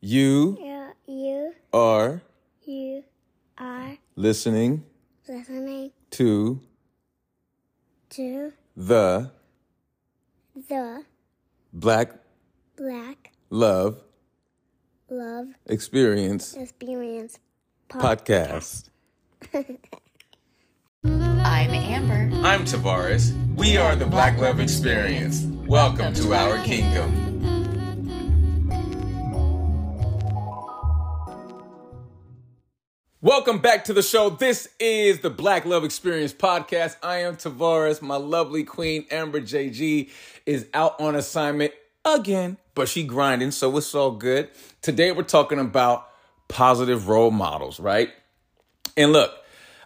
You You, you, are you are listening listening to to the the Black Black Love Love Experience Experience podcast. I'm Amber. I'm Tavares. We are the Black Love Experience. Welcome to our kingdom. Welcome back to the show. This is the Black Love Experience podcast. I am Tavares. My lovely queen, Amber JG, is out on assignment again, but she grinding, so it's all good. Today we're talking about positive role models, right? And look,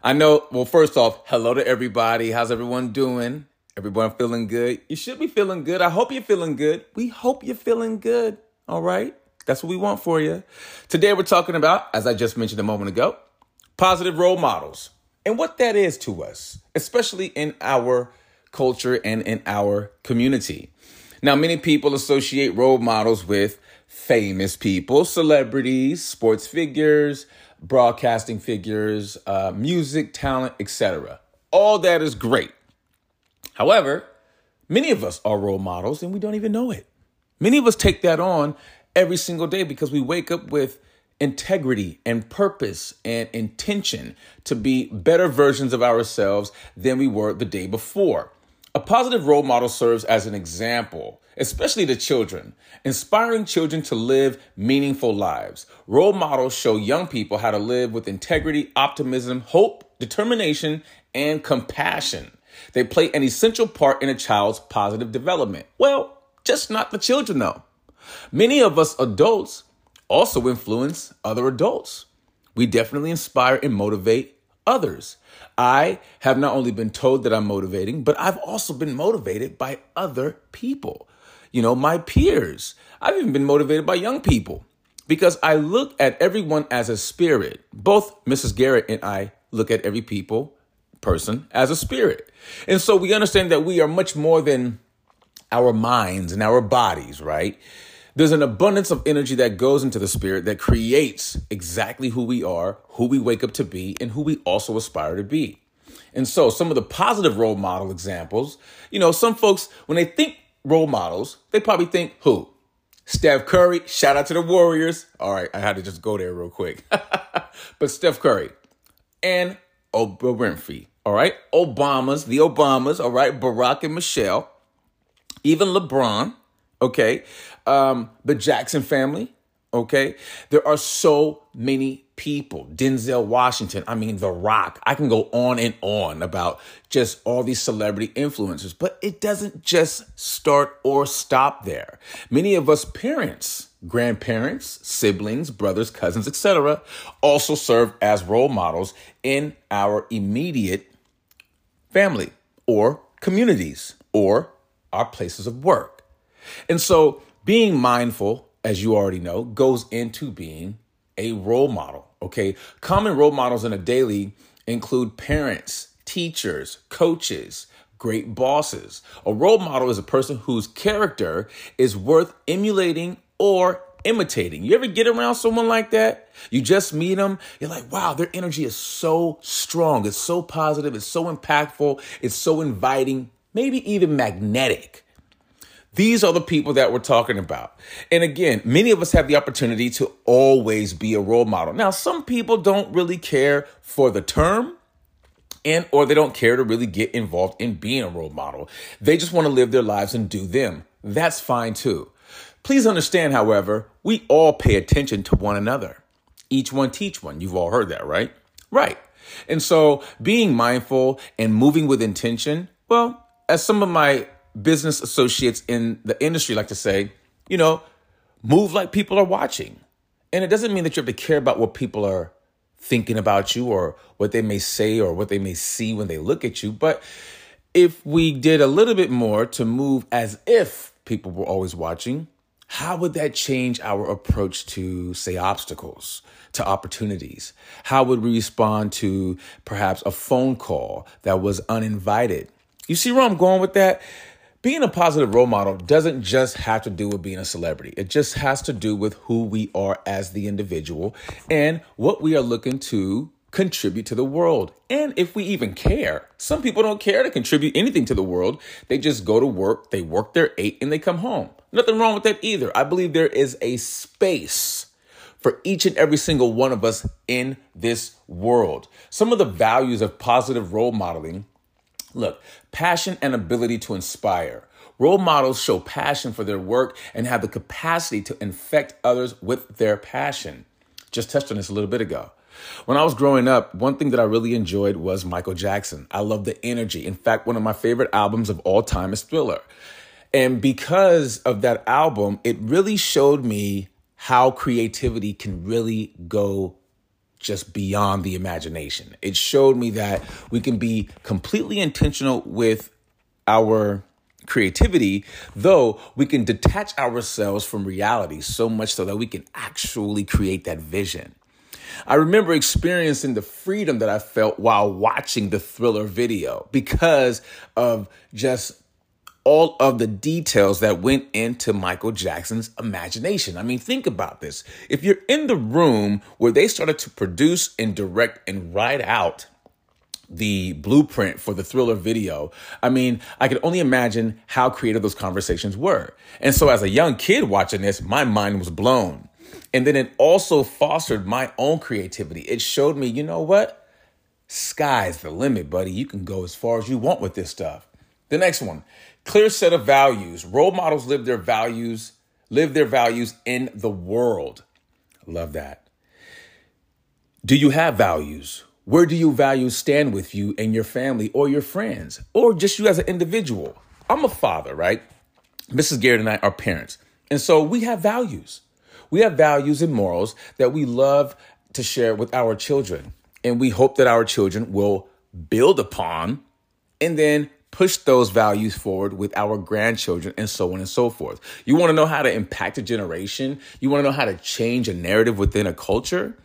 I know, well, first off, hello to everybody. How's everyone doing? Everyone feeling good? You should be feeling good. I hope you're feeling good. We hope you're feeling good. All right? That's what we want for you. Today we're talking about, as I just mentioned a moment ago, positive role models and what that is to us, especially in our culture and in our community. Now, many people associate role models with famous people, celebrities, sports figures, broadcasting figures, uh, music, talent, etc. All that is great. However, many of us are role models and we don't even know it. Many of us take that on every single day because we wake up with integrity and purpose and intention to be better versions of ourselves than we were the day before. A positive role model serves as an example, especially to children, inspiring children to live meaningful lives. Role models show young people how to live with integrity, optimism, hope, determination, and compassion. They play an essential part in a child's positive development. Well, just not the children, though. Many of us adults also influence other adults. We definitely inspire and motivate others. I have not only been told that I'm motivating, but I've also been motivated by other people. You know, my peers. I've even been motivated by young people because I look at everyone as a spirit. Both Mrs. Garrett and I look at every people, person, as a spirit. And so we understand that we are much more than our minds and our bodies, right? There's an abundance of energy that goes into the spirit that creates exactly who we are, who we wake up to be, and who we also aspire to be. And so, some of the positive role model examples, you know, some folks, when they think role models, they probably think who? Steph Curry, shout out to the Warriors. All right, I had to just go there real quick. but Steph Curry and Oprah Winfrey, all right? Obamas, the Obamas, all right? Barack and Michelle, even LeBron, okay? Um, the Jackson family, okay? There are so many people. Denzel Washington, I mean, The Rock. I can go on and on about just all these celebrity influencers, but it doesn't just start or stop there. Many of us parents, grandparents, siblings, brothers, cousins, etc., also serve as role models in our immediate family or communities or our places of work. And so being mindful, as you already know, goes into being a role model. Okay. Common role models in a daily include parents, teachers, coaches, great bosses. A role model is a person whose character is worth emulating or imitating. You ever get around someone like that? You just meet them, you're like, wow, their energy is so strong, it's so positive, it's so impactful, it's so inviting, maybe even magnetic. These are the people that we're talking about. And again, many of us have the opportunity to always be a role model. Now, some people don't really care for the term and or they don't care to really get involved in being a role model. They just want to live their lives and do them. That's fine too. Please understand, however, we all pay attention to one another. Each one teach one. You've all heard that, right? Right. And so being mindful and moving with intention, well, as some of my business associates in the industry like to say, you know, move like people are watching. And it doesn't mean that you have to care about what people are thinking about you or what they may say or what they may see when they look at you. But if we did a little bit more to move as if people were always watching, how would that change our approach to, say, obstacles, to opportunities? How would we respond to perhaps a phone call that was uninvited? You see where I'm going with that? Being a positive role model doesn't just have to do with being a celebrity. It just has to do with who we are as the individual and what we are looking to contribute to the world. And if we even care, some people don't care to contribute anything to the world. They just go to work, they work their eight, and they come home. Nothing wrong with that either. I believe there is a space for each and every single one of us in this world. Some of the values of positive role modeling look, passion and ability to inspire. Role models show passion for their work and have the capacity to infect others with their passion. Just touched on this a little bit ago. When I was growing up, one thing that I really enjoyed was Michael Jackson. I love the energy. In fact, one of my favorite albums of all time is Thriller. And because of that album, it really showed me how creativity can really go just beyond the imagination. It showed me that we can be completely intentional with our creativity, though we can detach ourselves from reality so much so that we can actually create that vision. I remember experiencing the freedom that I felt while watching the thriller video because of just all of the details that went into Michael Jackson's imagination. I mean, think about this. If you're in the room where they started to produce and direct and write out the blueprint for the thriller video, I mean, I can only imagine how creative those conversations were. And so, as a young kid watching this, my mind was blown. And then it also fostered my own creativity. It showed me, you know what? Sky's the limit, buddy. You can go as far as you want with this stuff. The next one, clear set of values. Role models live their values, live their values in the world. Love that. Do you have values? Where do your values stand with you and your family or your friends or just you as an individual? I'm a father, right? Mrs. Garrett and I are parents. And so we have values. We have values and morals that we love to share with our children. And we hope that our children will build upon and then push those values forward with our grandchildren and so on and so forth. You want to know how to impact a generation? You want to know how to change a narrative within a culture?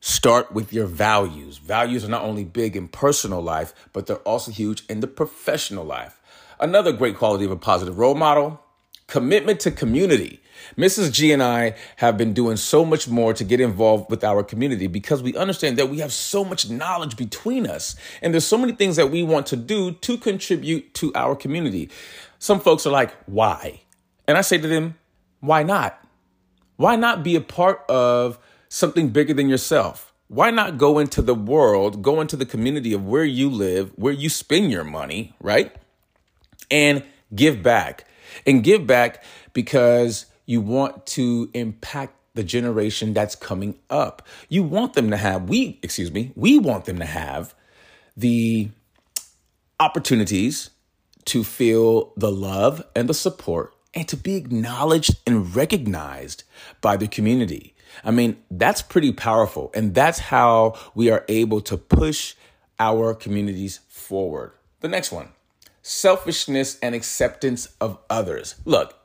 Start with your values. Values are not only big in personal life, but they're also huge in the professional life. Another great quality of a positive role model commitment to community. Mrs. G and I have been doing so much more to get involved with our community because we understand that we have so much knowledge between us. And there's so many things that we want to do to contribute to our community. Some folks are like, why? And I say to them, why not? Why not be a part of something bigger than yourself? Why not go into the world, go into the community of where you live, where you spend your money, right? And give back. And give back because you want to impact the generation that's coming up. You want them to have, we, excuse me, we want them to have the opportunities to feel the love and the support and to be acknowledged and recognized by the community. I mean, that's pretty powerful. And that's how we are able to push our communities forward. The next one selfishness and acceptance of others. Look,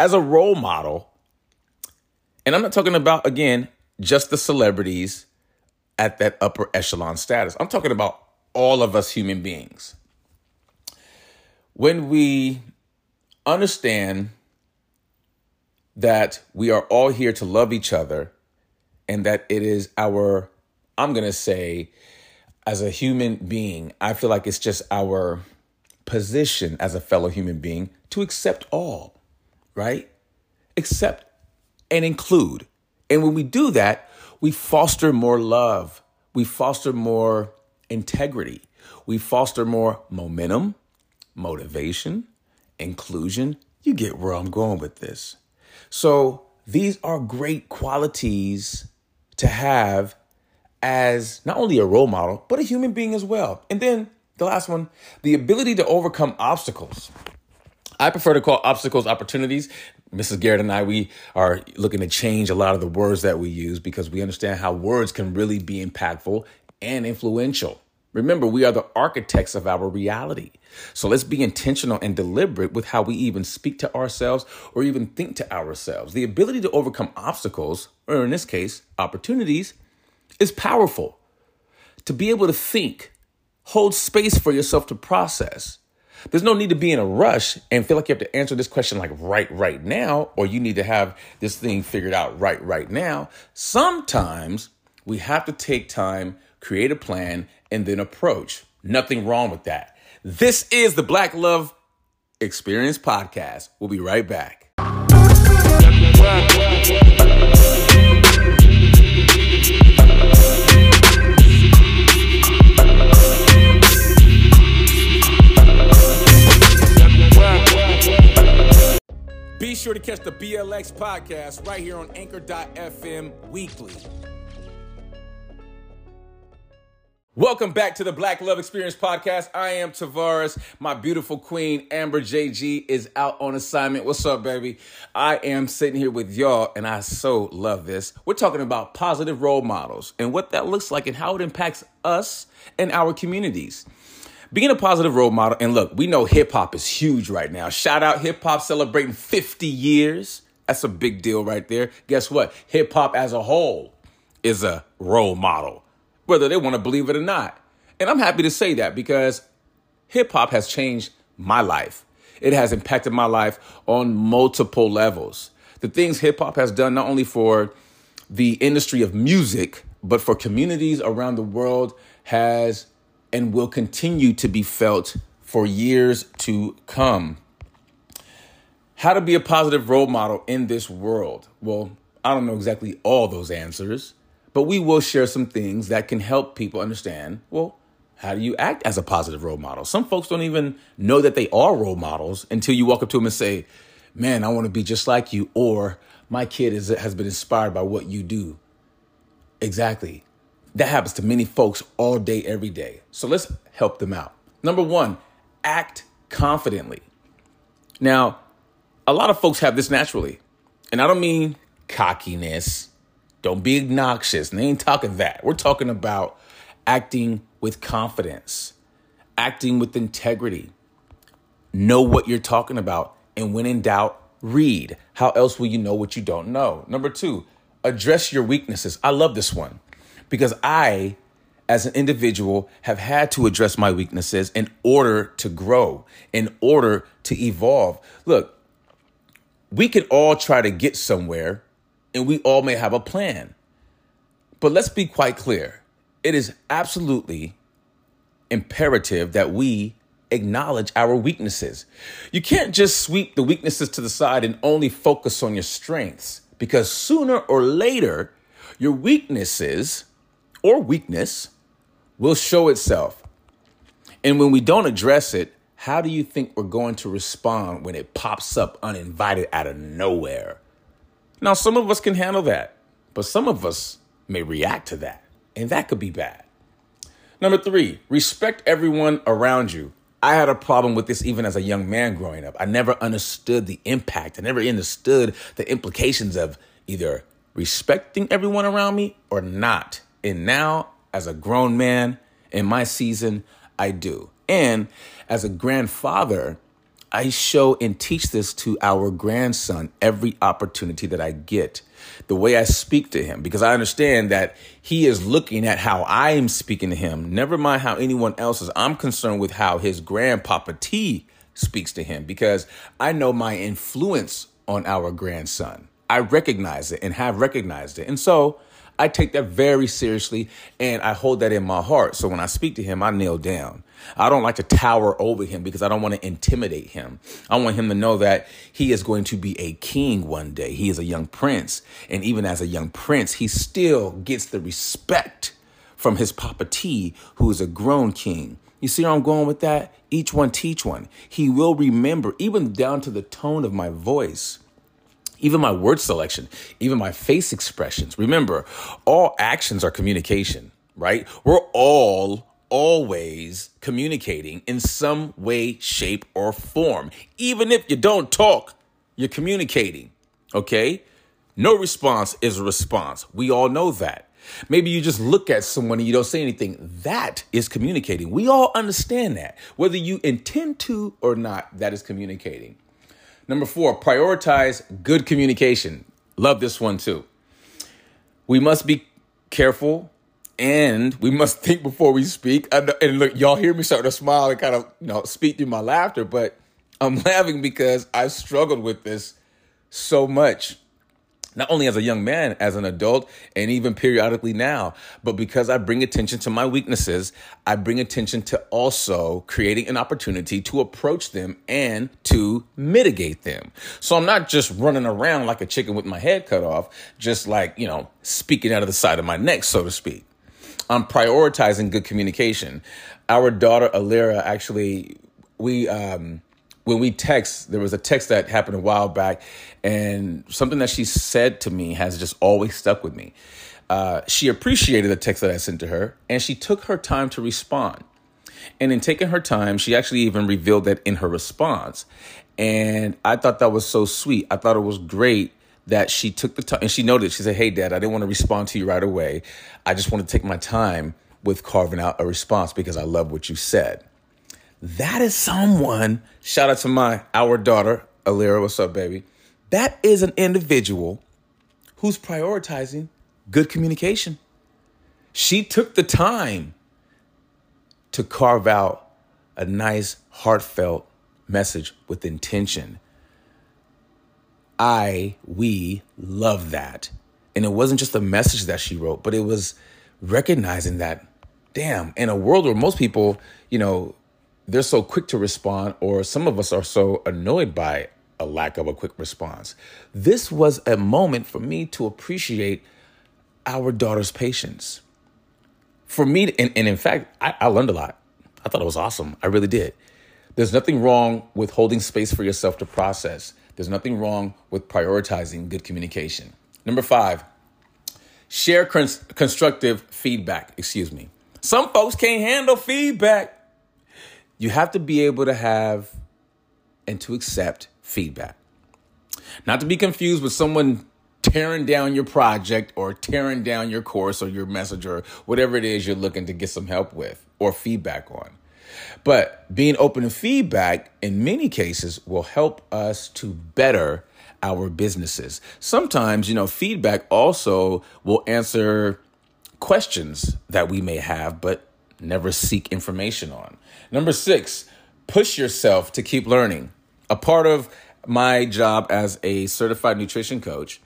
as a role model, and I'm not talking about, again, just the celebrities at that upper echelon status. I'm talking about all of us human beings. When we understand that we are all here to love each other and that it is our, I'm going to say, as a human being, I feel like it's just our position as a fellow human being to accept all right? Accept and include. And when we do that, we foster more love, we foster more integrity, we foster more momentum, motivation, inclusion. You get where I'm going with this. So, these are great qualities to have as not only a role model, but a human being as well. And then the last one, the ability to overcome obstacles. I prefer to call obstacles opportunities. Mrs. Garrett and I, we are looking to change a lot of the words that we use because we understand how words can really be impactful and influential. Remember, we are the architects of our reality. So let's be intentional and deliberate with how we even speak to ourselves or even think to ourselves. The ability to overcome obstacles, or in this case, opportunities, is powerful. To be able to think, hold space for yourself to process, There's no need to be in a rush and feel like you have to answer this question like right, right now, or you need to have this thing figured out right, right now. Sometimes we have to take time, create a plan, and then approach. Nothing wrong with that. This is the Black Love Experience Podcast. We'll be right back. BLX podcast right here on anchor.fm weekly. Welcome back to the Black Love Experience podcast. I am Tavares. My beautiful queen, Amber JG, is out on assignment. What's up, baby? I am sitting here with y'all, and I so love this. We're talking about positive role models and what that looks like and how it impacts us and our communities being a positive role model, and look, we know hip hop is huge right now. Shout out hip hop celebrating 50 years. That's a big deal right there. Guess what? Hip hop as a whole is a role model, whether they want to believe it or not. And I'm happy to say that because hip hop has changed my life. It has impacted my life on multiple levels. The things hip hop has done, not only for the industry of music, but for communities around the world, has and will continue to be felt for years to come. How to be a positive role model in this world? Well, I don't know exactly all those answers, but we will share some things that can help people understand well, how do you act as a positive role model? Some folks don't even know that they are role models until you walk up to them and say, Man, I want to be just like you, or my kid is, has been inspired by what you do. Exactly. That happens to many folks all day, every day. So let's help them out. Number one, act confidently. Now, a lot of folks have this naturally. And I don't mean cockiness. Don't be obnoxious. And they ain't talking that. We're talking about acting with confidence, acting with integrity. Know what you're talking about. And when in doubt, read. How else will you know what you don't know? Number two, address your weaknesses. I love this one because I, as an individual, have had to address my weaknesses in order to grow, in order to evolve. Look, we can all try to get somewhere and we all may have a plan. But let's be quite clear it is absolutely imperative that we acknowledge our weaknesses. You can't just sweep the weaknesses to the side and only focus on your strengths because sooner or later, your weaknesses or weakness will show itself. And when we don't address it, how do you think we're going to respond when it pops up uninvited out of nowhere? Now, some of us can handle that, but some of us may react to that, and that could be bad. Number three, respect everyone around you. I had a problem with this even as a young man growing up. I never understood the impact, I never understood the implications of either respecting everyone around me or not. And now, as a grown man in my season, I do. And as a grandfather, I show and teach this to our grandson every opportunity that I get. The way I speak to him, because I understand that he is looking at how I am speaking to him. Never mind how anyone else is. I'm concerned with how his grandpapa T speaks to him because I know my influence on our grandson. I recognize it and have recognized it. And so I take that very seriously and I hold that in my heart. So when I speak to him, I kneel down. I don't like to tower over him because I don't want to intimidate him. I want him to know that he is going to be a king one day. He is a young prince. And even as a young prince, he still gets the respect from his Papa T, who is a grown king. You see where I'm going with that? Each one teach one. He will remember, even down to the tone of my voice even my word selection, even my face expressions. Remember, all actions are communication, right? We're all always communicating in some way, shape, or form. Even if you don't talk, you're communicating, okay? No response is a response. We all know that. Maybe you just look at someone and you don't say anything. That is communicating. We all understand that. Whether you intend to or not, that is communicating. Number four, prioritize good communication. Love this one too. We must be careful and we must think before we speak. And look, y'all hear me starting to smile and kind of you know speak through my laughter, but I'm laughing because I've struggled with this so much not only as a young man, as an adult, and even periodically now, but because I bring attention to my weaknesses, I bring attention to also creating an opportunity to approach them and to mitigate them. So I'm not just running around like a chicken with my head cut off, just like, you know, speaking out of the side of my neck, so to speak. I'm prioritizing good communication. Our daughter, Alira, actually, we, um, when we text, there was a text that happened a while back, and something that she said to me has just always stuck with me. Uh, she appreciated the text that I sent to her, and she took her time to respond. And in taking her time, she actually even revealed that in her response. And I thought that was so sweet. I thought it was great that she took the time and she noted, she said, Hey, dad, I didn't want to respond to you right away. I just want to take my time with carving out a response because I love what you said. That is someone, shout out to my our daughter, Alira, what's up, baby? That is an individual who's prioritizing good communication. She took the time to carve out a nice, heartfelt message with intention. I, we love that. And it wasn't just a message that she wrote, but it was recognizing that, damn, in a world where most people, you know, they're so quick to respond, or some of us are so annoyed by a lack of a quick response. This was a moment for me to appreciate our daughter's patience. For me, and, and in fact, I, I learned a lot. I thought it was awesome. I really did. There's nothing wrong with holding space for yourself to process. There's nothing wrong with prioritizing good communication. Number five, share constructive feedback. Excuse me. Some folks can't handle feedback you have to be able to have and to accept feedback. Not to be confused with someone tearing down your project or tearing down your course or your message or whatever it is you're looking to get some help with or feedback on. But being open to feedback in many cases will help us to better our businesses. Sometimes, you know, feedback also will answer questions that we may have, but never seek information on. Number six, push yourself to keep learning. A part of my job as a certified nutrition coach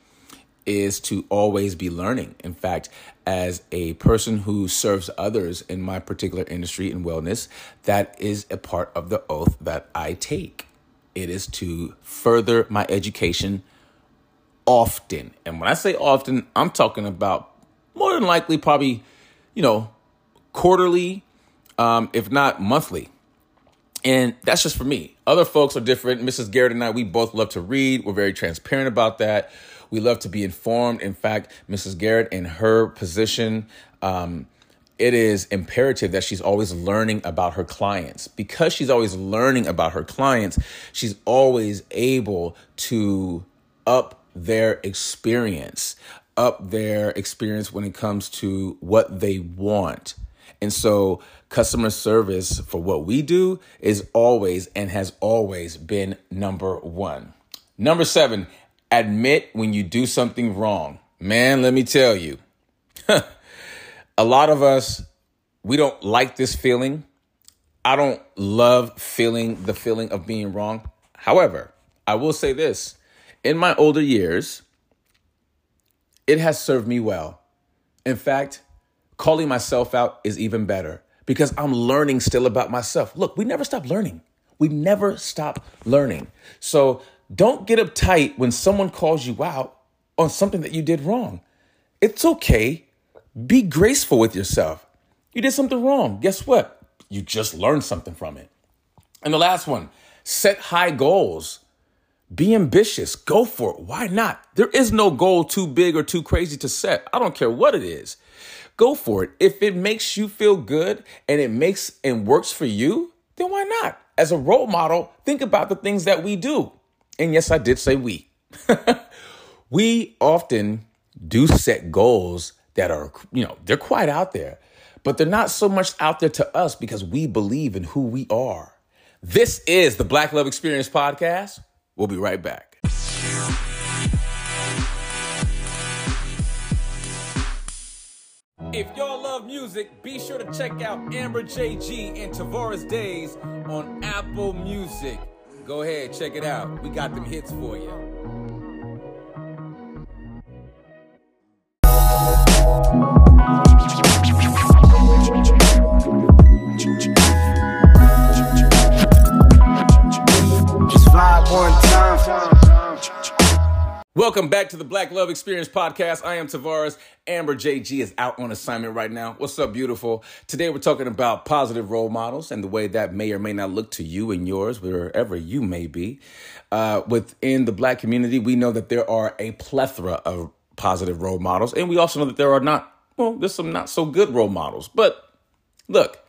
is to always be learning. In fact, as a person who serves others in my particular industry in wellness, that is a part of the oath that I take. It is to further my education often. And when I say often, I'm talking about more than likely, probably, you know, quarterly, um, if not monthly. And that's just for me. Other folks are different. Mrs. Garrett and I, we both love to read. We're very transparent about that. We love to be informed. In fact, Mrs. Garrett, in her position, um, it is imperative that she's always learning about her clients. Because she's always learning about her clients, she's always able to up their experience, up their experience when it comes to what they want and so, customer service for what we do is always and has always been number one. Number seven, admit when you do something wrong. Man, let me tell you, a lot of us, we don't like this feeling. I don't love feeling the feeling of being wrong. However, I will say this in my older years, it has served me well. In fact, calling myself out is even better because I'm learning still about myself. Look, we never stop learning. We never stop learning. So don't get uptight when someone calls you out on something that you did wrong. It's okay. Be graceful with yourself. You did something wrong. Guess what? You just learned something from it. And the last one set high goals. Be ambitious. Go for it. Why not? There is no goal too big or too crazy to set. I don't care what it is go for it. If it makes you feel good and it makes and works for you, then why not? As a role model, think about the things that we do. And yes, I did say we. we often do set goals that are, you know, they're quite out there, but they're not so much out there to us because we believe in who we are. This is the Black Love Experience podcast. We'll be right back. If y'all love music, be sure to check out Amber JG and Tavares Days on Apple Music. Go ahead, check it out. We got them hits for you. Just vibe one time. Welcome back to the Black Love Experience podcast. I am Tavares. Amber JG is out on assignment right now. What's up, beautiful? Today we're talking about positive role models and the way that may or may not look to you and yours, wherever you may be. Uh, within the black community, we know that there are a plethora of positive role models, and we also know that there are not, well, there's some not so good role models. But look,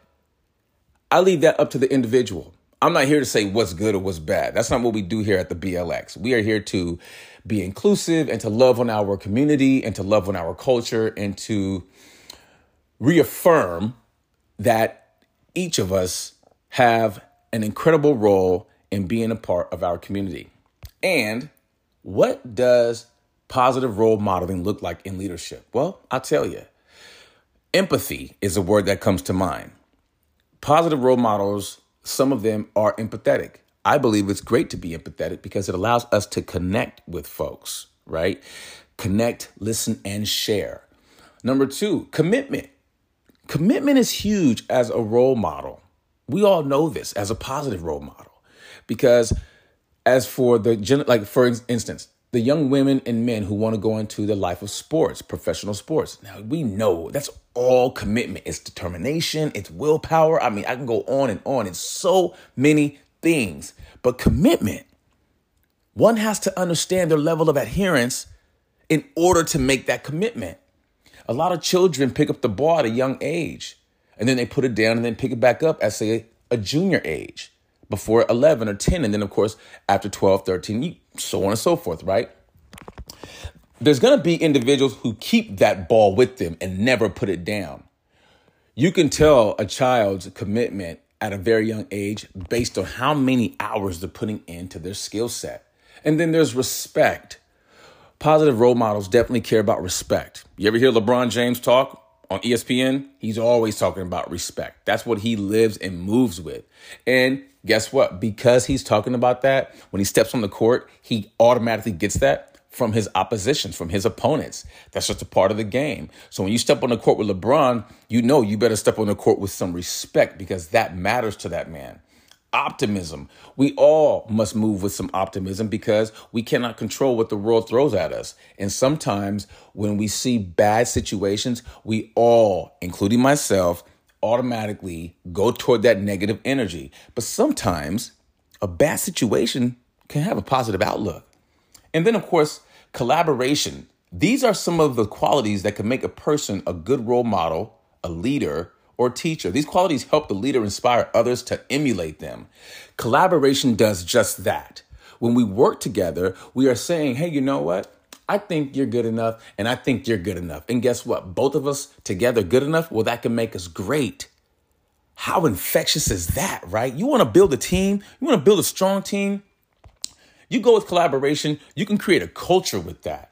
I leave that up to the individual. I'm not here to say what's good or what's bad. That's not what we do here at the BLX. We are here to be inclusive and to love on our community and to love on our culture and to reaffirm that each of us have an incredible role in being a part of our community. And what does positive role modeling look like in leadership? Well, I'll tell you. Empathy is a word that comes to mind. Positive role models some of them are empathetic. I believe it's great to be empathetic because it allows us to connect with folks, right? Connect, listen, and share. Number two, commitment. Commitment is huge as a role model. We all know this as a positive role model because as for the like for instance the young women and men who want to go into the life of sports professional sports now we know that's all commitment it's determination it's willpower i mean i can go on and on it's so many things but commitment one has to understand their level of adherence in order to make that commitment. A lot of children pick up the ball at a young age and then they put it down and then pick it back up at say a junior age before 11 or 10 and then of course after 12 13 so on and so forth right? There's going to be individuals who keep that ball with them and never put it down. You can tell a child's commitment at a very young age based on how many hours they're putting into their skill set. And then there's respect. Positive role models definitely care about respect. You ever hear lebron james talk on espn he's always talking about respect. That's what he lives and moves with. And guess what? Because he's talking about that, when he steps on the court, he automatically gets that from his oppositions, from his opponents. That's just a part of the game. So when you step on the court with LeBron, you know you better step on the court with some respect because that matters to that man. Optimism. We all must move with some optimism because we cannot control what the world throws at us. And sometimes when we see bad situations, we all, including myself, automatically go toward that negative energy. But sometimes a bad situation can have a positive outlook. And then, of course, collaboration. These are some of the qualities that can make a person a good role model, a leader, or teacher. These qualities help the leader inspire others to emulate them. Collaboration does just that. When we work together, we are saying, hey, you know what? I think you're good enough, and I think you're good enough. And guess what? Both of us together good enough? Well, that can make us great. How infectious is that, right? You want to build a team, you want to build a strong team. You go with collaboration, you can create a culture with that.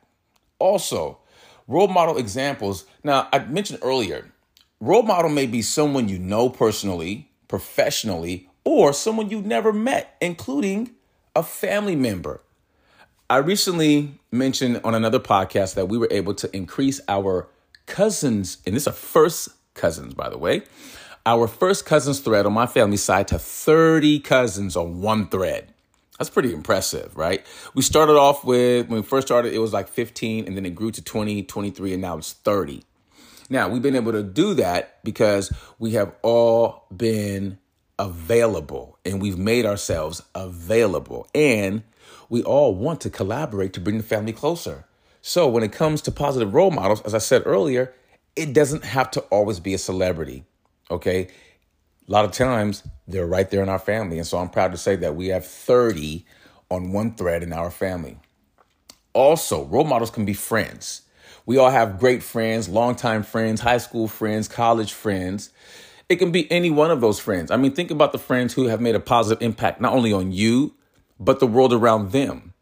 Also, role model examples. Now, I mentioned earlier, role model may be someone you know personally, professionally, or someone you've never met, including a family member. I recently mentioned on another podcast that we were able to increase our cousins, and this is our first cousins, by the way, our first cousins thread on my family side to 30 cousins on one thread. That's pretty impressive, right? We started off with, when we first started, it was like 15, and then it grew to 20, 23, and now it's 30. Now, we've been able to do that because we have all been available and we've made ourselves available. And we all want to collaborate to bring the family closer. So when it comes to positive role models, as I said earlier, it doesn't have to always be a celebrity. Okay. A lot of times they're right there in our family. And so I'm proud to say that we have 30 on one thread in our family. Also, role models can be friends. We all have great friends, longtime friends, high school friends, college friends. It can be any one of those friends. I mean, think about the friends who have made a positive impact not only on you, but the world around them.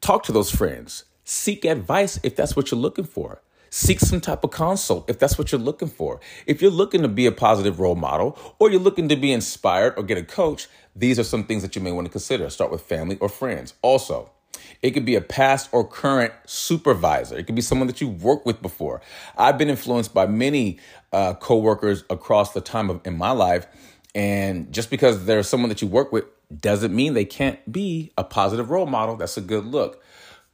Talk to those friends. Seek advice if that's what you're looking for. Seek some type of consult if that's what you're looking for. If you're looking to be a positive role model or you're looking to be inspired or get a coach, these are some things that you may want to consider. Start with family or friends. Also, it could be a past or current supervisor. It could be someone that you've worked with before. I've been influenced by many uh, coworkers across the time of in my life, and just because there's someone that you work with doesn't mean they can't be a positive role model. That's a good look.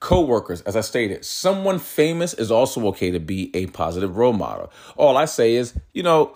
Co-workers, as I stated, someone famous is also okay to be a positive role model. All I say is, you know,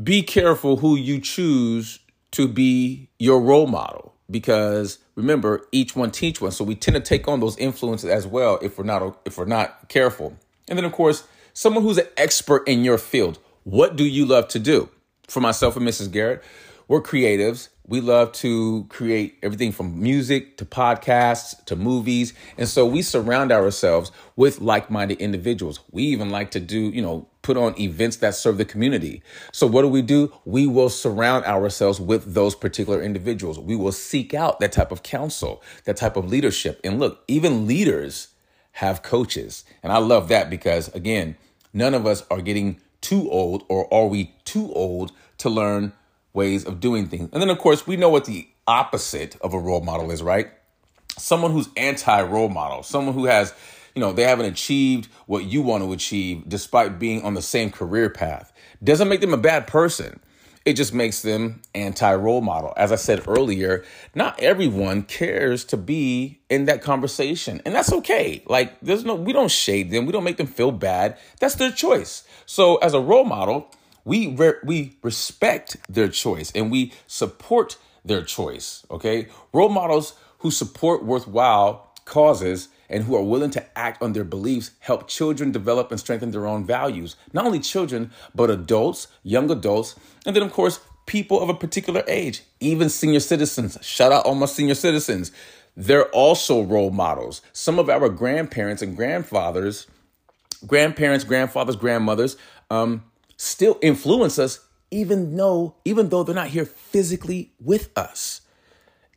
be careful who you choose to be your role model because remember, each one teach one. So we tend to take on those influences as well if we're not if we're not careful. And then of course, someone who's an expert in your field. What do you love to do? For myself and Mrs. Garrett, we're creatives. We love to create everything from music to podcasts to movies. And so we surround ourselves with like minded individuals. We even like to do, you know, put on events that serve the community. So what do we do? We will surround ourselves with those particular individuals. We will seek out that type of counsel, that type of leadership. And look, even leaders have coaches. And I love that because, again, none of us are getting too old or are we too old to learn ways of doing things. And then, of course, we know what the opposite of a role model is, right? Someone who's anti role model, someone who has, you know, they haven't achieved what you want to achieve despite being on the same career path. Doesn't make them a bad person. It just makes them anti role model. As I said earlier, not everyone cares to be in that conversation, and that's okay. Like, there's no, we don't shade them, we don't make them feel bad. That's their choice. So, as a role model, we re- we respect their choice and we support their choice. Okay, role models who support worthwhile causes and who are willing to act on their beliefs help children develop and strengthen their own values. Not only children, but adults, young adults, and then of course people of a particular age, even senior citizens. Shout out all my senior citizens. They're also role models. Some of our grandparents and grandfathers, grandparents, grandfathers, grandmothers, um, still influence us even though even though they're not here physically with us.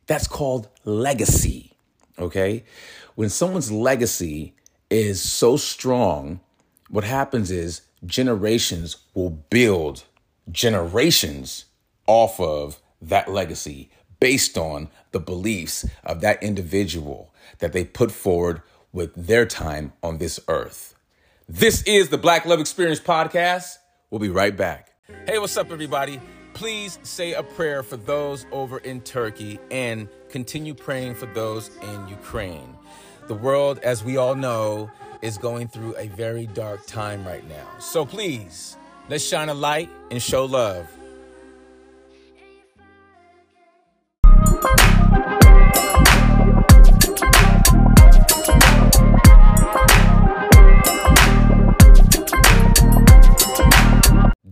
That's called legacy. Okay? When someone's legacy is so strong, what happens is generations will build generations off of that legacy based on the beliefs of that individual that they put forward with their time on this earth. This is the Black Love Experience podcast. We'll be right back. Hey, what's up, everybody? Please say a prayer for those over in Turkey and continue praying for those in Ukraine. The world, as we all know, is going through a very dark time right now. So please, let's shine a light and show love.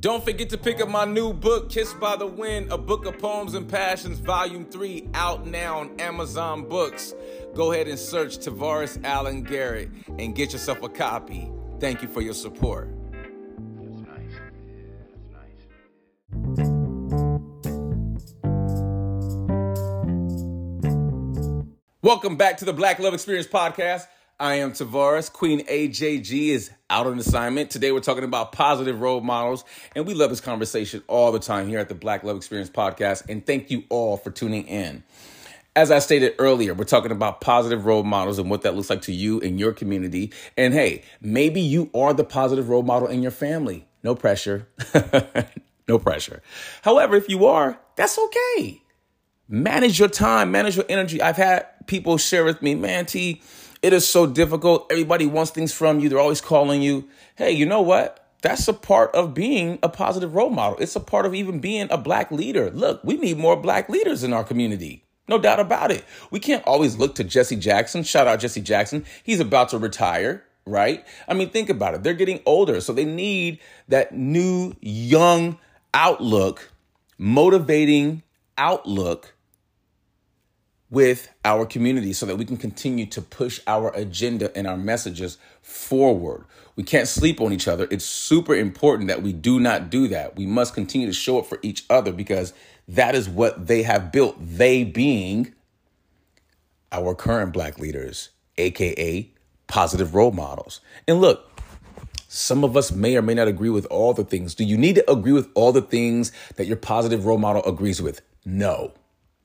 Don't forget to pick up my new book, Kissed by the Wind, a book of poems and passions, volume three, out now on Amazon Books. Go ahead and search Tavares Allen Garrett and get yourself a copy. Thank you for your support. That's nice. That's nice. Welcome back to the Black Love Experience podcast. I am Tavares. Queen AJG is out on assignment. Today we're talking about positive role models, and we love this conversation all the time here at the Black Love Experience podcast. And thank you all for tuning in. As I stated earlier, we're talking about positive role models and what that looks like to you in your community. And hey, maybe you are the positive role model in your family. No pressure. no pressure. However, if you are, that's okay. Manage your time, manage your energy. I've had people share with me, man, T, it is so difficult. Everybody wants things from you. They're always calling you. Hey, you know what? That's a part of being a positive role model. It's a part of even being a black leader. Look, we need more black leaders in our community. No doubt about it. We can't always look to Jesse Jackson. Shout out Jesse Jackson. He's about to retire, right? I mean, think about it. They're getting older, so they need that new, young outlook, motivating outlook with our community so that we can continue to push our agenda and our messages forward. We can't sleep on each other. It's super important that we do not do that. We must continue to show up for each other because that is what they have built, they being our current black leaders, aka positive role models. And look, some of us may or may not agree with all the things. Do you need to agree with all the things that your positive role model agrees with? No.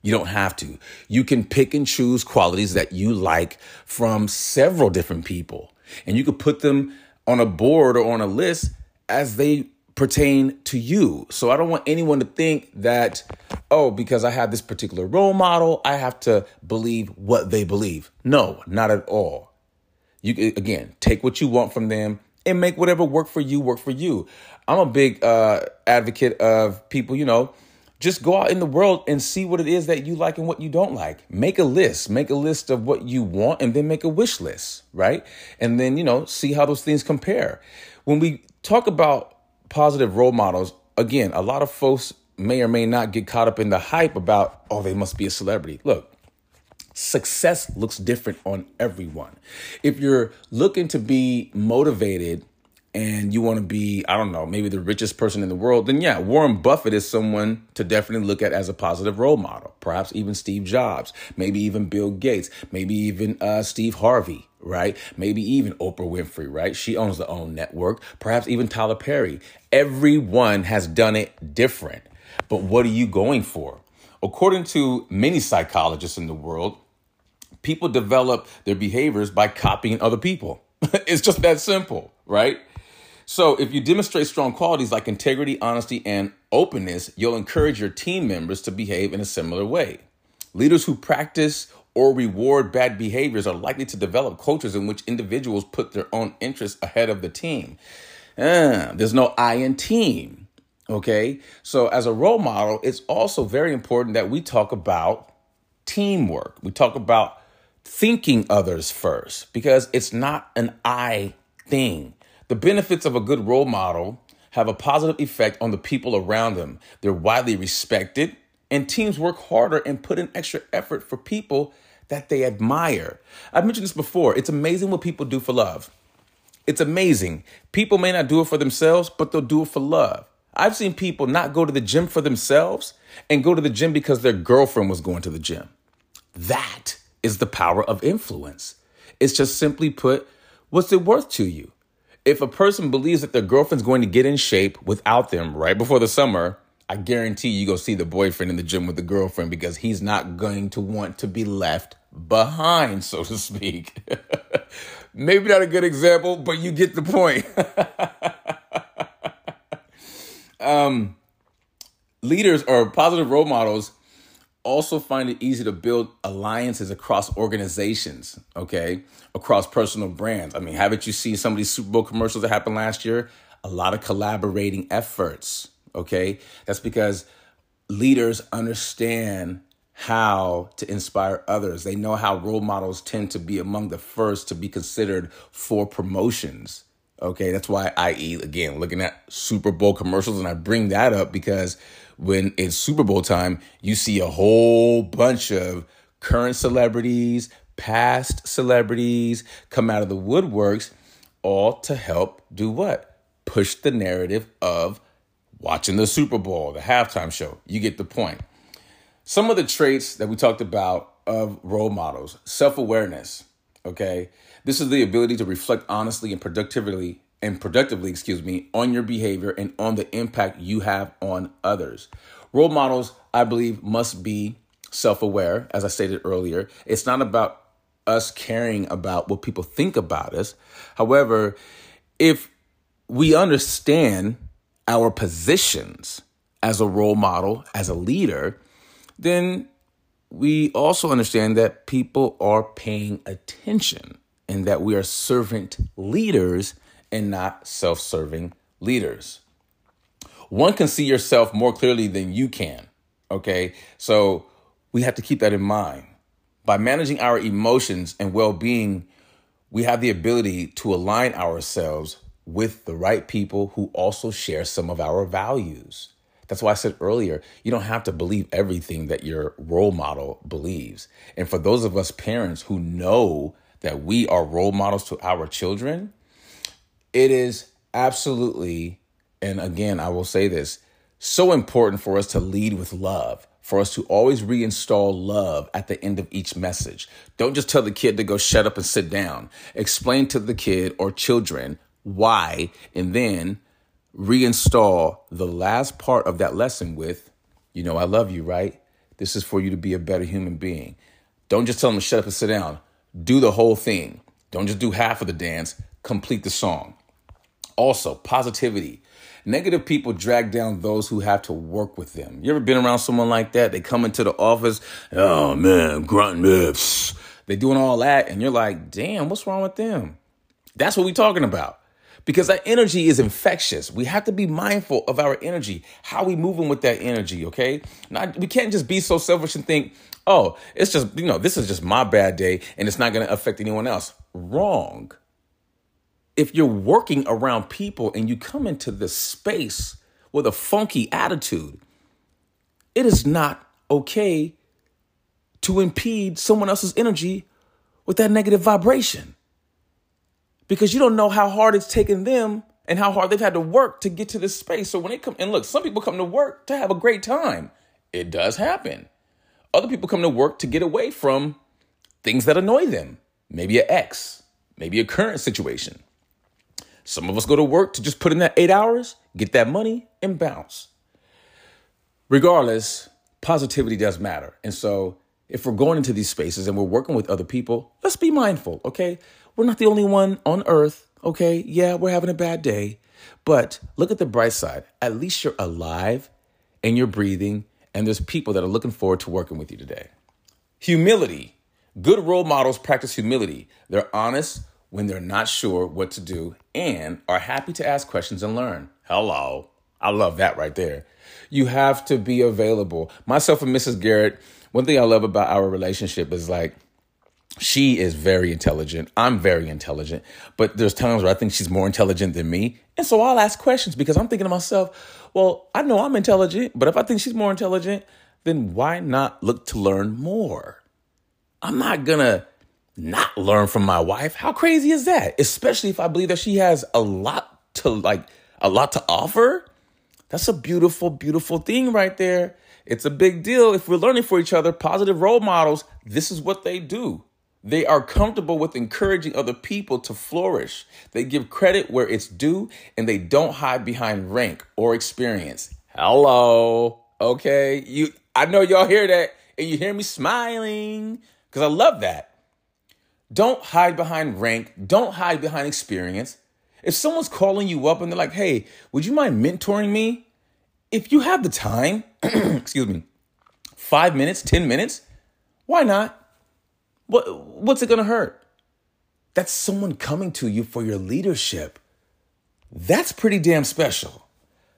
You don't have to. You can pick and choose qualities that you like from several different people, and you could put them on a board or on a list as they pertain to you. So I don't want anyone to think that, oh, because I have this particular role model, I have to believe what they believe. No, not at all. You again, take what you want from them and make whatever work for you work for you. I'm a big uh, advocate of people, you know, just go out in the world and see what it is that you like and what you don't like. Make a list, make a list of what you want and then make a wish list, right? And then, you know, see how those things compare. When we talk about positive role models, again, a lot of folks may or may not get caught up in the hype about, oh, they must be a celebrity. Look, success looks different on everyone. If you're looking to be motivated and you want to be, I don't know, maybe the richest person in the world, then yeah, Warren Buffett is someone to definitely look at as a positive role model. Perhaps even Steve Jobs, maybe even Bill Gates, maybe even uh, Steve Harvey, right? Maybe even Oprah Winfrey, right? She owns the OWN network. Perhaps even Tyler Perry. Everyone has done it different. But what are you going for? According to many psychologists in the world, people develop their behaviors by copying other people. it's just that simple, right? So, if you demonstrate strong qualities like integrity, honesty, and openness, you'll encourage your team members to behave in a similar way. Leaders who practice or reward bad behaviors are likely to develop cultures in which individuals put their own interests ahead of the team. Uh, there's no I in team. Okay. So, as a role model, it's also very important that we talk about teamwork. We talk about thinking others first because it's not an I thing. The benefits of a good role model have a positive effect on the people around them. They're widely respected, and teams work harder and put in extra effort for people that they admire. I've mentioned this before. It's amazing what people do for love. It's amazing. People may not do it for themselves, but they'll do it for love. I've seen people not go to the gym for themselves and go to the gym because their girlfriend was going to the gym. That is the power of influence. It's just simply put, what's it worth to you? If a person believes that their girlfriend's going to get in shape without them right before the summer, I guarantee you go see the boyfriend in the gym with the girlfriend because he's not going to want to be left behind, so to speak. Maybe not a good example, but you get the point. um, leaders or positive role models also find it easy to build alliances across organizations, okay, across personal brands. I mean, haven't you seen some of these Super Bowl commercials that happened last year? A lot of collaborating efforts, okay? That's because leaders understand how to inspire others. They know how role models tend to be among the first to be considered for promotions. Okay, that's why I again looking at Super Bowl commercials, and I bring that up because when it's Super Bowl time, you see a whole bunch of current celebrities, past celebrities come out of the woodworks, all to help do what? Push the narrative of watching the Super Bowl, the halftime show. You get the point. Some of the traits that we talked about of role models self awareness, okay? This is the ability to reflect honestly and productively and productively, excuse me, on your behavior and on the impact you have on others. Role models, I believe, must be self aware, as I stated earlier. It's not about us caring about what people think about us. However, if we understand our positions as a role model, as a leader, then we also understand that people are paying attention and that we are servant leaders and not self serving leaders. One can see yourself more clearly than you can. Okay. So we have to keep that in mind. By managing our emotions and well being, we have the ability to align ourselves with the right people who also share some of our values. That's why I said earlier, you don't have to believe everything that your role model believes. And for those of us parents who know that we are role models to our children, it is absolutely, and again, I will say this, so important for us to lead with love, for us to always reinstall love at the end of each message. Don't just tell the kid to go shut up and sit down. Explain to the kid or children why, and then reinstall the last part of that lesson with, you know, I love you, right? This is for you to be a better human being. Don't just tell them to shut up and sit down. Do the whole thing. Don't just do half of the dance, complete the song. Also, positivity. Negative people drag down those who have to work with them. You ever been around someone like that? They come into the office, oh man, grunting, pfft. they doing all that, and you're like, damn, what's wrong with them? That's what we're talking about. Because that energy is infectious. We have to be mindful of our energy, how we moving with that energy, okay? Not, we can't just be so selfish and think, oh, it's just, you know, this is just my bad day and it's not to affect anyone else. Wrong. If you're working around people and you come into this space with a funky attitude, it is not okay to impede someone else's energy with that negative vibration because you don't know how hard it's taken them and how hard they've had to work to get to this space. So when they come and look, some people come to work to have a great time. It does happen. Other people come to work to get away from things that annoy them. Maybe an ex, maybe a current situation. Some of us go to work to just put in that eight hours, get that money, and bounce. Regardless, positivity does matter. And so if we're going into these spaces and we're working with other people, let's be mindful, okay? We're not the only one on earth, okay? Yeah, we're having a bad day, but look at the bright side. At least you're alive and you're breathing, and there's people that are looking forward to working with you today. Humility. Good role models practice humility. They're honest when they're not sure what to do and are happy to ask questions and learn. Hello. I love that right there. You have to be available. Myself and Mrs. Garrett, one thing I love about our relationship is like, she is very intelligent. I'm very intelligent, but there's times where I think she's more intelligent than me. And so I'll ask questions because I'm thinking to myself, well, I know I'm intelligent, but if I think she's more intelligent, then why not look to learn more? I'm not gonna not learn from my wife. How crazy is that? Especially if I believe that she has a lot to like, a lot to offer. That's a beautiful, beautiful thing right there. It's a big deal if we're learning for each other. Positive role models, this is what they do. They are comfortable with encouraging other people to flourish. They give credit where it's due and they don't hide behind rank or experience. Hello. Okay. You I know y'all hear that and you hear me smiling because I love that. Don't hide behind rank, don't hide behind experience. If someone's calling you up and they're like, "Hey, would you mind mentoring me?" If you have the time, excuse me, 5 minutes, 10 minutes, why not? What what's it to hurt? That's someone coming to you for your leadership. That's pretty damn special.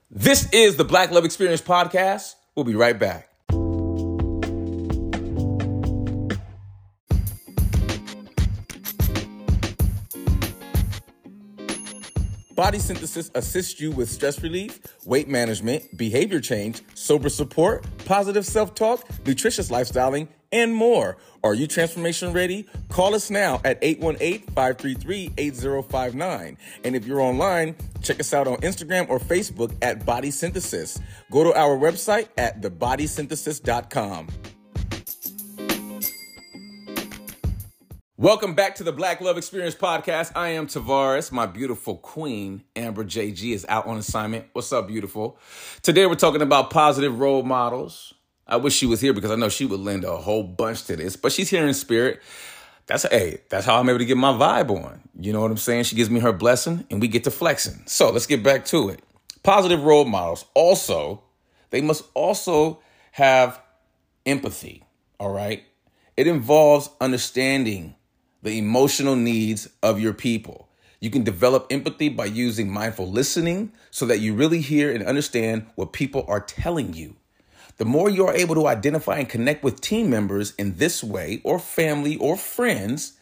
This is the Black Love Experience podcast. We'll be right back. Body Synthesis assists you with stress relief, weight management, behavior change, sober support, positive self talk, nutritious lifestyling, and more. Are you transformation ready? Call us now at 818 533 8059. And if you're online, check us out on Instagram or Facebook at Body Synthesis. Go to our website at thebodysynthesis.com. Welcome back to the Black Love Experience podcast. I am Tavares. My beautiful queen, Amber JG, is out on assignment. What's up, beautiful? Today we're talking about positive role models. I wish she was here because I know she would lend a whole bunch to this, but she's here in spirit. That's hey, that's how I'm able to get my vibe on. You know what I'm saying? She gives me her blessing and we get to flexing. So let's get back to it. Positive role models also, they must also have empathy. All right. It involves understanding the emotional needs of your people. You can develop empathy by using mindful listening so that you really hear and understand what people are telling you. The more you are able to identify and connect with team members in this way, or family or friends,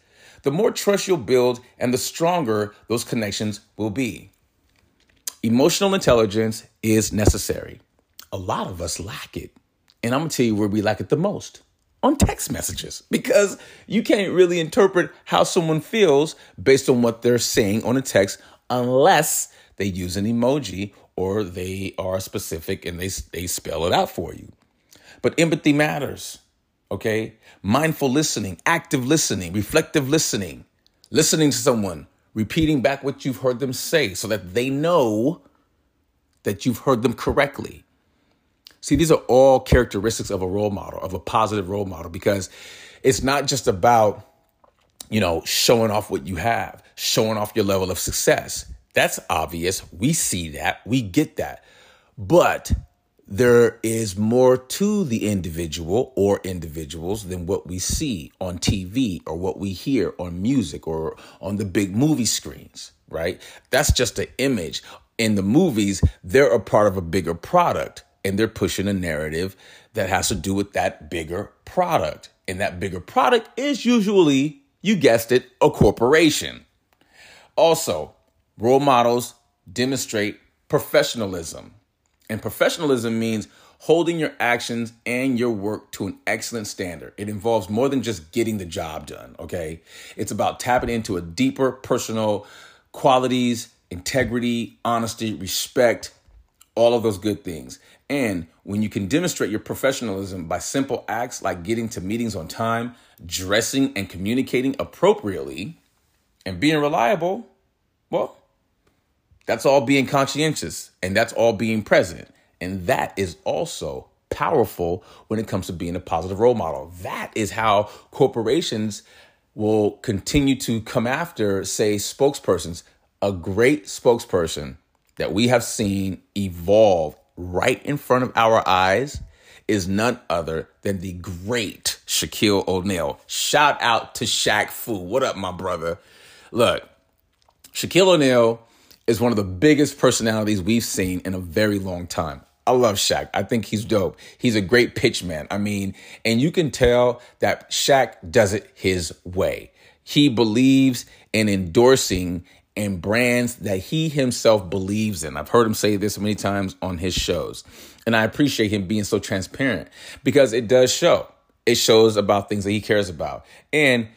the more trust you'll build and the stronger those connections will be. Emotional intelligence is necessary. A lot of us lack it. And I'm gonna tell you where we lack it the most on text messages because you can't really interpret how someone feels based on what they're saying on a text unless they use an emoji or they are specific and they, they spell it out for you. But empathy matters, okay? Mindful listening, active listening, reflective listening, listening to someone, repeating back what you've heard them say so that they know that you've heard them correctly. See, these are all characteristics of a role model, of a positive role model, because it's not just about, you know, showing off what you have, showing off your level of success. That's obvious. We see that, we get that. But there is more to the individual or individuals than what we see on TV or what we hear on music or on the big movie screens, right? That's just an image. In the movies, they're a part of a bigger product and they're pushing a narrative that has to do with that bigger product. And that bigger product is usually, you guessed it, a corporation. Also, role models demonstrate professionalism. And professionalism means holding your actions and your work to an excellent standard. It involves more than just getting the job done, okay? It's about tapping into a deeper personal qualities, integrity, honesty, respect, all of those good things. And when you can demonstrate your professionalism by simple acts like getting to meetings on time, dressing and communicating appropriately, and being reliable, well, that's all being conscientious and that's all being present. And that is also powerful when it comes to being a positive role model. That is how corporations will continue to come after, say, spokespersons. A great spokesperson that we have seen evolve right in front of our eyes is none other than the great Shaquille O'Neal. Shout out to Shaq Fu. What up, my brother? Look, Shaquille O'Neal is one of the biggest personalities we've seen in a very long time. I love Shaq. I think he's dope. He's a great pitch man. I mean, and you can tell that Shaq does it his way. He believes in endorsing and brands that he himself believes in. I've heard him say this many times on his shows. And I appreciate him being so transparent because it does show. It shows about things that he cares about. And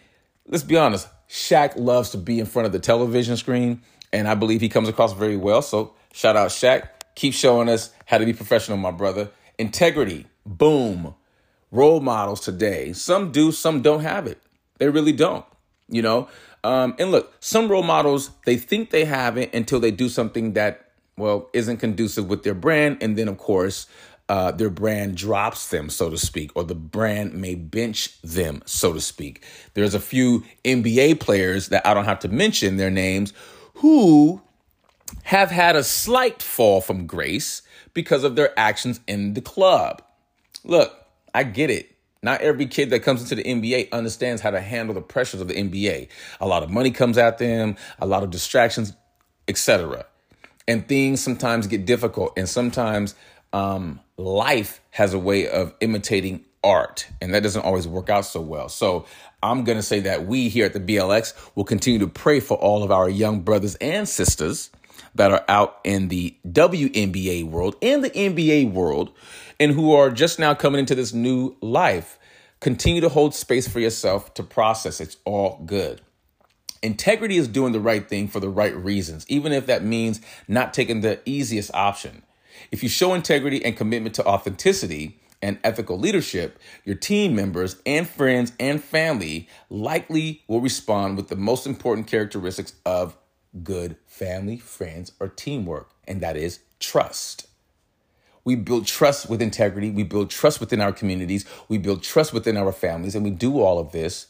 let's be honest, Shaq loves to be in front of the television screen, and I believe he comes across very well. So shout out Shaq. Keep showing us how to be professional, my brother. Integrity, boom. Role models today. Some do, some don't have it. They really don't. You know, um, and look, some role models, they think they have it until they do something that, well, isn't conducive with their brand. And then, of course, uh, their brand drops them, so to speak, or the brand may bench them, so to speak. There's a few NBA players that I don't have to mention their names who have had a slight fall from grace because of their actions in the club. Look, I get it. Not every kid that comes into the NBA understands how to handle the pressures of the NBA. A lot of money comes at them, a lot of distractions, etc. And things sometimes get difficult, and sometimes um, life has a way of imitating art, and that doesn't always work out so well. So I'm going to say that we here at the BLX will continue to pray for all of our young brothers and sisters that are out in the WNBA world and the NBA world and who are just now coming into this new life. Continue to hold space for yourself to process. It's all good. Integrity is doing the right thing for the right reasons, even if that means not taking the easiest option. If you show integrity and commitment to authenticity and ethical leadership, your team members and friends and family likely will respond with the most important characteristics of good family, friends, or teamwork, and that is trust. We build trust with integrity. We build trust within our communities. We build trust within our families. And we do all of this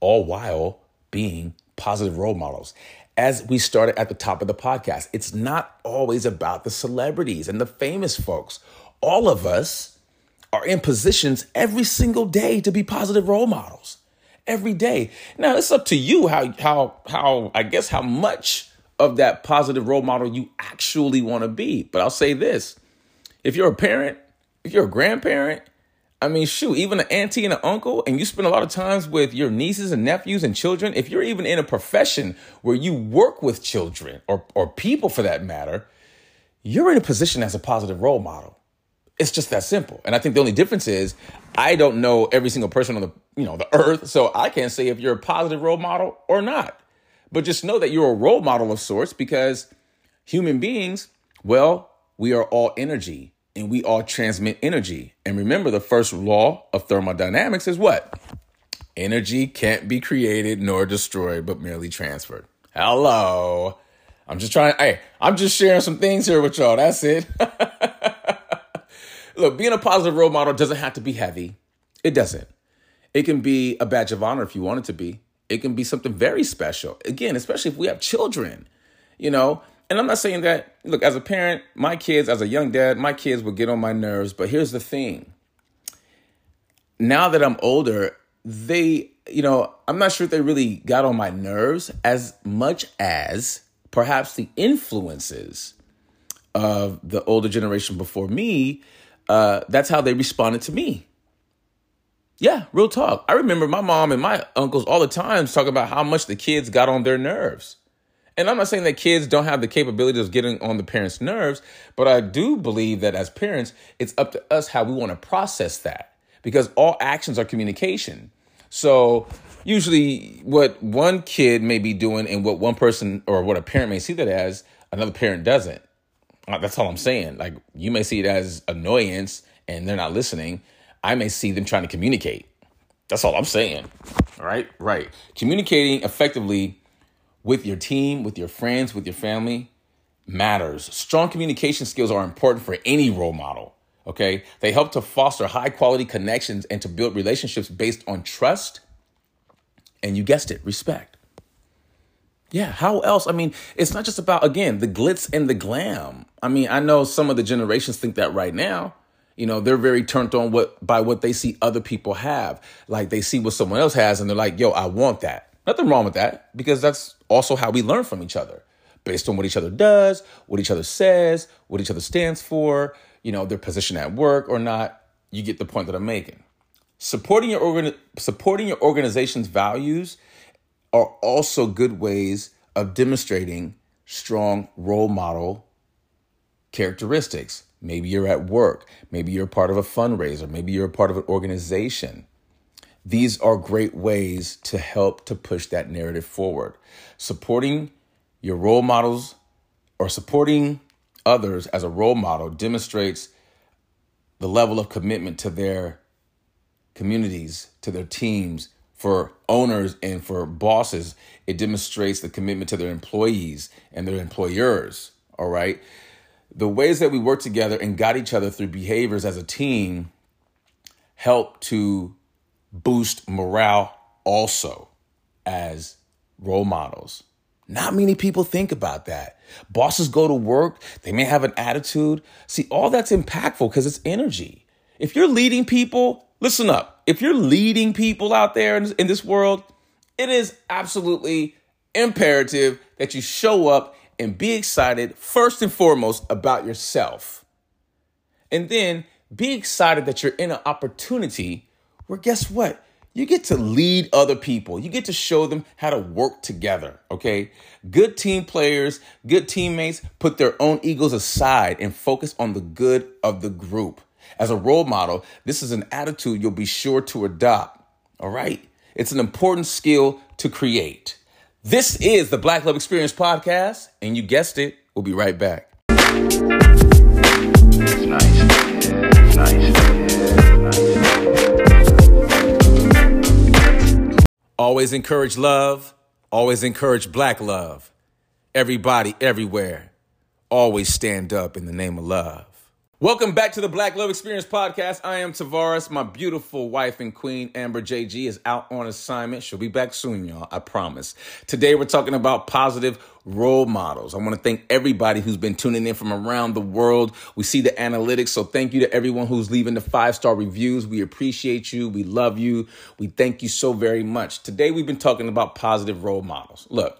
all while being positive role models. As we started at the top of the podcast, it's not always about the celebrities and the famous folks. All of us are in positions every single day to be positive role models. Every day. Now it's up to you how how how I guess how much of that positive role model you actually want to be. But I'll say this if you're a parent, if you're a grandparent, I mean, shoot, even an auntie and an uncle, and you spend a lot of times with your nieces and nephews and children, if you're even in a profession where you work with children or, or people for that matter, you're in a position as a positive role model. It's just that simple. And I think the only difference is I don't know every single person on the, you know, the earth, so I can't say if you're a positive role model or not. But just know that you're a role model of sorts because human beings, well, we are all energy and we all transmit energy. And remember, the first law of thermodynamics is what? Energy can't be created nor destroyed, but merely transferred. Hello. I'm just trying. Hey, I'm just sharing some things here with y'all. That's it. Look, being a positive role model doesn't have to be heavy. It doesn't. It can be a badge of honor if you want it to be. It can be something very special. Again, especially if we have children, you know. And I'm not saying that, look, as a parent, my kids, as a young dad, my kids will get on my nerves. But here's the thing now that I'm older, they, you know, I'm not sure if they really got on my nerves as much as perhaps the influences of the older generation before me. Uh, that's how they responded to me. Yeah, real talk. I remember my mom and my uncles all the time talking about how much the kids got on their nerves. And I'm not saying that kids don't have the capability of getting on the parents' nerves, but I do believe that as parents, it's up to us how we want to process that because all actions are communication. So usually what one kid may be doing and what one person or what a parent may see that as, another parent doesn't. Uh, That's all I'm saying. Like you may see it as annoyance and they're not listening. I may see them trying to communicate. That's all I'm saying. All right? Right. Communicating effectively with your team, with your friends, with your family matters. Strong communication skills are important for any role model. Okay. They help to foster high quality connections and to build relationships based on trust. And you guessed it, respect. Yeah, how else? I mean, it's not just about, again, the glitz and the glam. I mean, I know some of the generations think that right now. You know, they're very turned on what by what they see other people have. Like they see what someone else has and they're like, yo, I want that. Nothing wrong with that because that's also how we learn from each other based on what each other does, what each other says, what each other stands for, you know, their position at work or not. You get the point that I'm making. Supporting your organ- supporting your organization's values are also good ways of demonstrating strong role model characteristics. Maybe you're at work, maybe you're part of a fundraiser, maybe you're a part of an organization. These are great ways to help to push that narrative forward. Supporting your role models or supporting others as a role model demonstrates the level of commitment to their communities, to their teams, for owners and for bosses, it demonstrates the commitment to their employees and their employers. All right. The ways that we work together and guide each other through behaviors as a team help to boost morale also as role models. Not many people think about that. Bosses go to work, they may have an attitude. See, all that's impactful because it's energy. If you're leading people, listen up. If you're leading people out there in, in this world, it is absolutely imperative that you show up and be excited first and foremost about yourself. And then be excited that you're in an opportunity where guess what? You get to lead other people. You get to show them how to work together, okay? Good team players, good teammates put their own egos aside and focus on the good of the group. As a role model, this is an attitude you'll be sure to adopt, all right? It's an important skill to create. This is the Black Love Experience podcast, and you guessed it, we'll be right back. Always encourage love, always encourage black love. Everybody, everywhere, always stand up in the name of love. Welcome back to the Black Love Experience podcast. I am Tavares. My beautiful wife and queen, Amber JG, is out on assignment. She'll be back soon, y'all. I promise. Today, we're talking about positive role models. I want to thank everybody who's been tuning in from around the world. We see the analytics, so thank you to everyone who's leaving the five star reviews. We appreciate you. We love you. We thank you so very much. Today, we've been talking about positive role models. Look,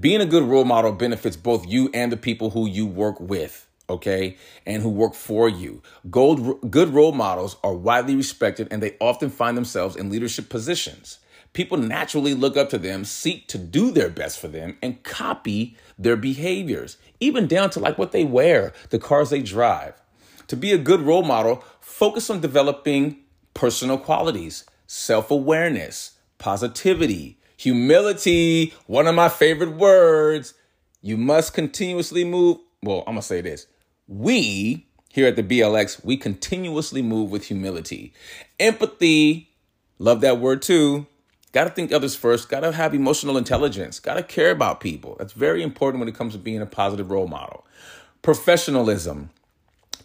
being a good role model benefits both you and the people who you work with okay, and who work for you. Gold, good role models are widely respected and they often find themselves in leadership positions. People naturally look up to them, seek to do their best for them, and copy their behaviors, even down to like what they wear, the cars they drive. To be a good role model, focus on developing personal qualities, self awareness, positivity, humility, one of my favorite words. You must continuously move. Well, I'm to say this we here at the BLX, we continuously move with humility. Empathy, love that word too. Got to think others first. Got to have emotional intelligence. Got to care about people. That's very important when it comes to being a positive role model. Professionalism.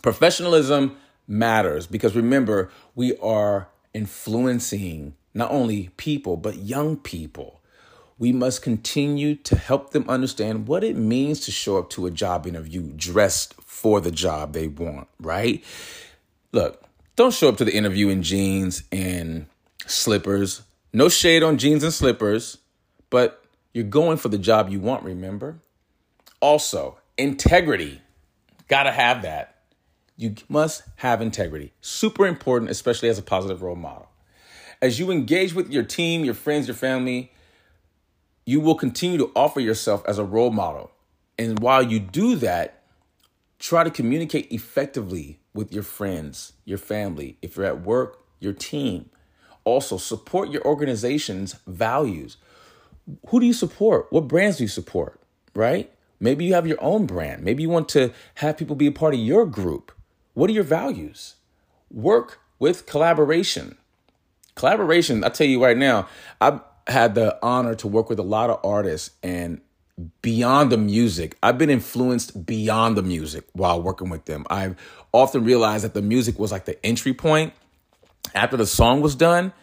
Professionalism matters because remember, we are influencing not only people, but young people. We must continue to help them understand what it means to show up to a job interview dressed for the job they want, right? Look, don't show up to the interview in jeans and slippers. No shade on jeans and slippers, but you're going for the job you want, remember? Also, integrity. Gotta have that. You must have integrity. Super important, especially as a positive role model. As you engage with your team, your friends, your family, you will continue to offer yourself as a role model. And while you do that, try to communicate effectively with your friends, your family, if you're at work, your team. Also, support your organization's values. Who do you support? What brands do you support? Right? Maybe you have your own brand. Maybe you want to have people be a part of your group. What are your values? Work with collaboration. Collaboration, I tell you right now, I've had the honor to work with a lot of artists and beyond the music. I've been influenced beyond the music while working with them. I've often realized that the music was like the entry point. After the song was done,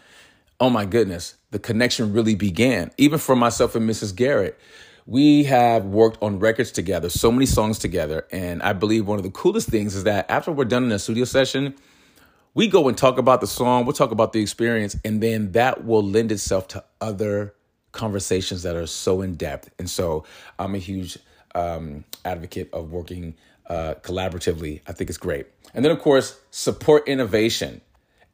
oh my goodness, the connection really began. Even for myself and Mrs. Garrett, we have worked on records together, so many songs together. And I believe one of the coolest things is that after we're done in a studio session, we go and talk about the song, we'll talk about the experience, and then that will lend itself to other conversations that are so in depth. And so I'm a huge um, advocate of working uh, collaboratively. I think it's great. And then, of course, support innovation.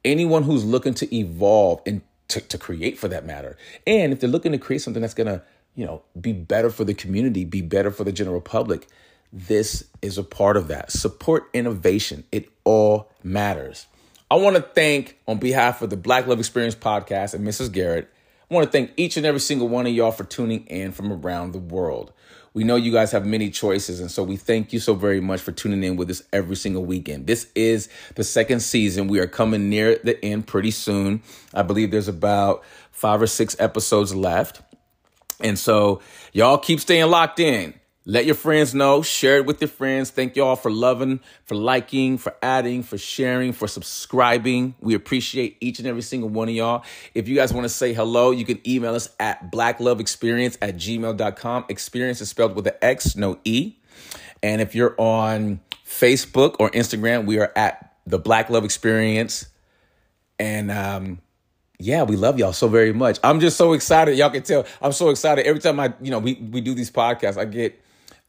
Anyone who's looking to evolve and to, to create for that matter. And if they're looking to create something that's going to, you know, be better for the community, be better for the general public, this is a part of that. Support innovation. It all matters. I want to thank, on behalf of the Black Love Experience podcast and Mrs. Garrett, I want to thank each and every single one of y'all for tuning in from around the world. We know you guys have many choices, and so we thank you so very much for tuning in with us every single weekend. This is the second season. We are coming near the end pretty soon. I believe there's about five or six episodes left. And so y'all keep staying locked in. Let your friends know, share it with your friends. Thank y'all for loving, for liking, for adding, for sharing, for subscribing. We appreciate each and every single one of y'all. If you guys want to say hello, you can email us at blacklovexperience at gmail.com. Experience is spelled with an X, no E. And if you're on Facebook or Instagram, we are at the Black Love Experience. And um, yeah, we love y'all so very much. I'm just so excited. Y'all can tell I'm so excited every time I, you know, we we do these podcasts. I get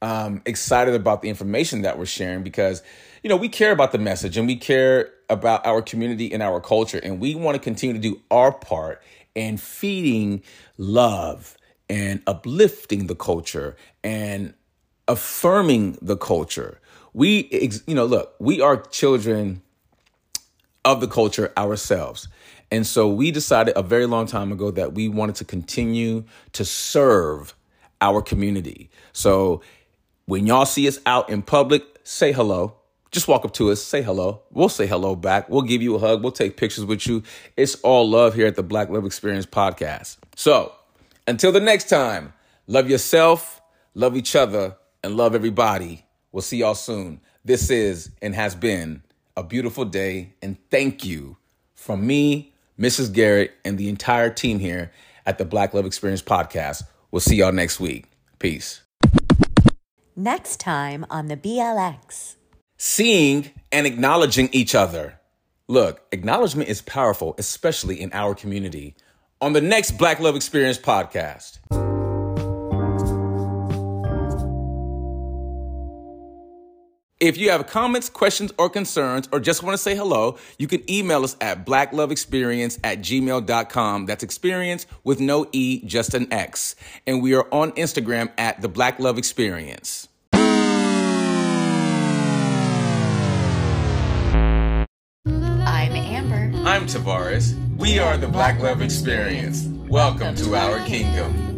um, excited about the information that we're sharing because you know we care about the message and we care about our community and our culture, and we want to continue to do our part in feeding love and uplifting the culture and affirming the culture. We, you know, look, we are children of the culture ourselves. And so we decided a very long time ago that we wanted to continue to serve our community. So when y'all see us out in public, say hello. Just walk up to us, say hello. We'll say hello back. We'll give you a hug. We'll take pictures with you. It's all love here at the Black Love Experience podcast. So until the next time, love yourself, love each other, and love everybody. We'll see y'all soon. This is and has been a beautiful day. And thank you from me, Mrs. Garrett, and the entire team here at the Black Love Experience podcast. We'll see y'all next week. Peace. Next time on the BLX. Seeing and acknowledging each other. Look, acknowledgement is powerful, especially in our community. On the next Black Love Experience podcast. If you have comments, questions, or concerns, or just want to say hello, you can email us at blacklovexperience at gmail.com. That's experience with no E, just an X. And we are on Instagram at the Black Love Experience. I'm Amber. I'm Tavares. We are the Black Love Experience. Welcome to our kingdom.